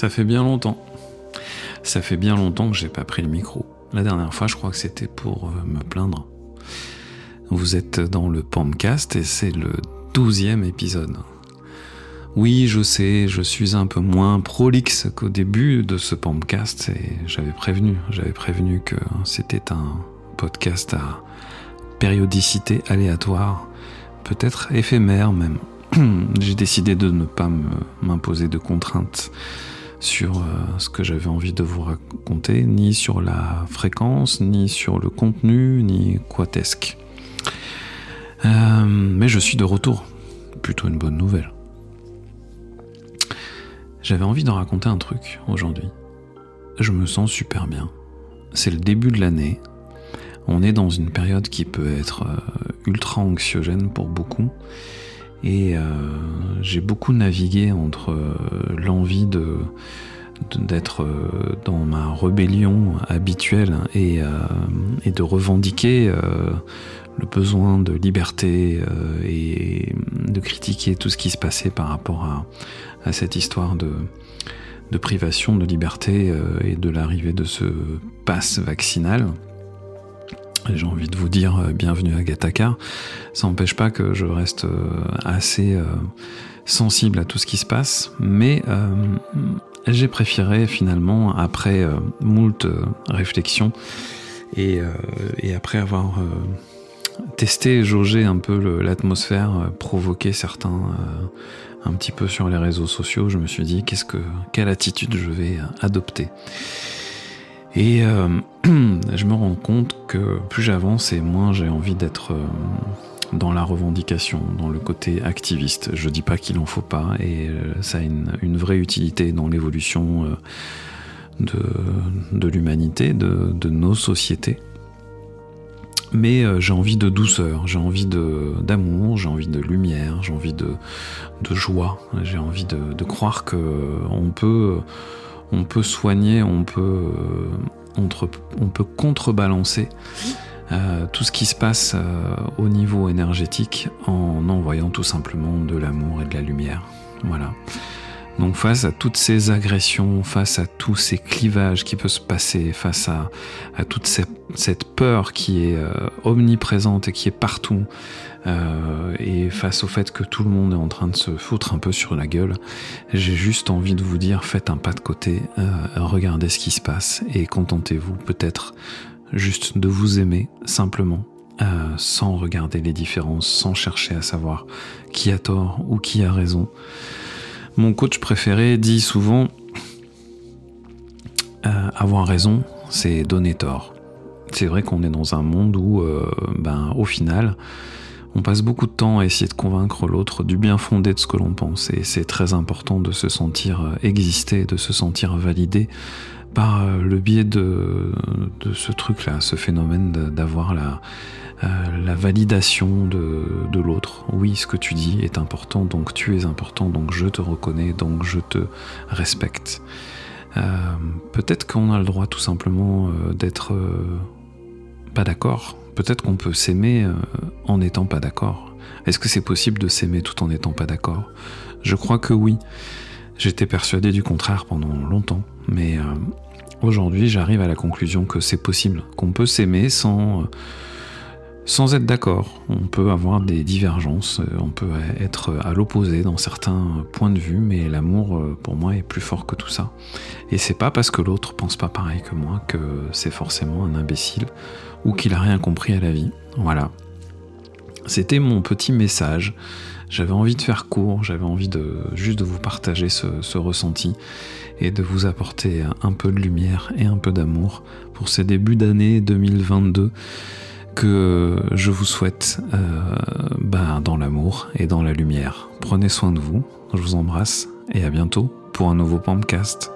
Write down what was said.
Ça fait bien longtemps. Ça fait bien longtemps que j'ai pas pris le micro. La dernière fois, je crois que c'était pour euh, me plaindre. Vous êtes dans le Pomcast et c'est le douzième épisode. Oui, je sais, je suis un peu moins prolixe qu'au début de ce Pomcast et j'avais prévenu, j'avais prévenu que c'était un podcast à périodicité aléatoire, peut-être éphémère même. J'ai décidé de ne pas m'imposer de contraintes sur euh, ce que j'avais envie de vous raconter, ni sur la fréquence, ni sur le contenu, ni quatesque. Euh, mais je suis de retour. Plutôt une bonne nouvelle. J'avais envie de raconter un truc aujourd'hui. Je me sens super bien. C'est le début de l'année. On est dans une période qui peut être euh, ultra anxiogène pour beaucoup. Et euh, j'ai beaucoup navigué entre euh, de d'être euh, dans ma rébellion habituelle et, et de revendiquer le besoin de liberté et de critiquer tout ce qui se passait par rapport à, cette histoire de, de privation de liberté et de l'arrivée de ce pass vaccinal j'ai envie de vous dire euh, bienvenue à Gataka. Ça n'empêche pas que je reste euh, assez euh, sensible à tout ce qui se passe, mais j'ai préféré finalement, après moult réflexions et, après avoir testé et jaugé un peu l'atmosphère, provoqué certains un petit peu sur les réseaux sociaux, je me suis dit qu'est-ce que quelle attitude je vais adopter. Et euh, je me rends compte que plus j'avance et moins j'ai envie d'être euh, dans la revendication, dans le côté activiste. Je dis pas qu'il en faut pas et euh, ça a une, vraie utilité dans l'évolution de, l'humanité, de, nos sociétés. Mais j'ai envie de douceur, j'ai envie d'amour, j'ai envie de lumière, j'ai envie de, joie, j'ai envie de, croire peut on peut soigner, on peut, euh, on peut contrebalancer euh, tout ce qui se passe euh, au niveau énergétique en envoyant tout simplement de l'amour et de la lumière. Voilà. Donc face à toutes ces agressions, face à tous ces clivages qui peuvent se passer, face à, toute cette, peur qui est omniprésente et qui est partout, euh, et face au fait que tout le monde est en train de se foutre un peu sur la gueule, j'ai juste envie de vous dire faites un pas de côté, euh, regardez ce qui se passe et contentez-vous peut-être juste de vous aimer simplement. Euh, sans regarder les différences, sans chercher à savoir qui a tort ou qui a raison. Mon coach préféré dit souvent avoir raison, c'est donner tort. C'est vrai qu'on est dans un monde où, ben, au final, on passe beaucoup de temps à essayer de convaincre l'autre du bien fondé de ce que l'on pense et c'est très important de se sentir euh, exister, de se sentir validé par euh, le biais de, ce truc-là, ce phénomène d'avoir la, euh, validation de, l'autre. Oui, ce que tu dis est important, donc tu es important, donc je te reconnais, donc je te respecte. Peut-être qu'on a le droit tout simplement d'être pas d'accord peut-être qu'on peut, s'aimer euh, en n'étant pas d'accord. Est-ce que c'est possible de s'aimer tout en n'étant pas d'accord? Je crois que oui. J'étais persuadé du contraire pendant longtemps, mais euh, aujourd'hui j'arrive à la conclusion que c'est possible, qu'on peut s'aimer sans, euh, sans être d'accord. On peut avoir des divergences, on peut être à l'opposé dans certains points de vue, mais l'amour pour moi est plus fort que tout ça. Et c'est pas parce que l'autre pense pas pareil que moi que c'est forcément un imbécile ou qu'il a rien compris à la vie. Voilà. C'était mon petit message. J'avais envie de faire court, j'avais envie juste de vous partager ce, ressenti et de vous apporter un peu de lumière et un peu d'amour pour ces débuts d'année 2022 que je vous souhaite euh, bah, dans l'amour et dans la lumière. Prenez soin de vous, je vous embrasse et à bientôt pour un nouveau Pampcast.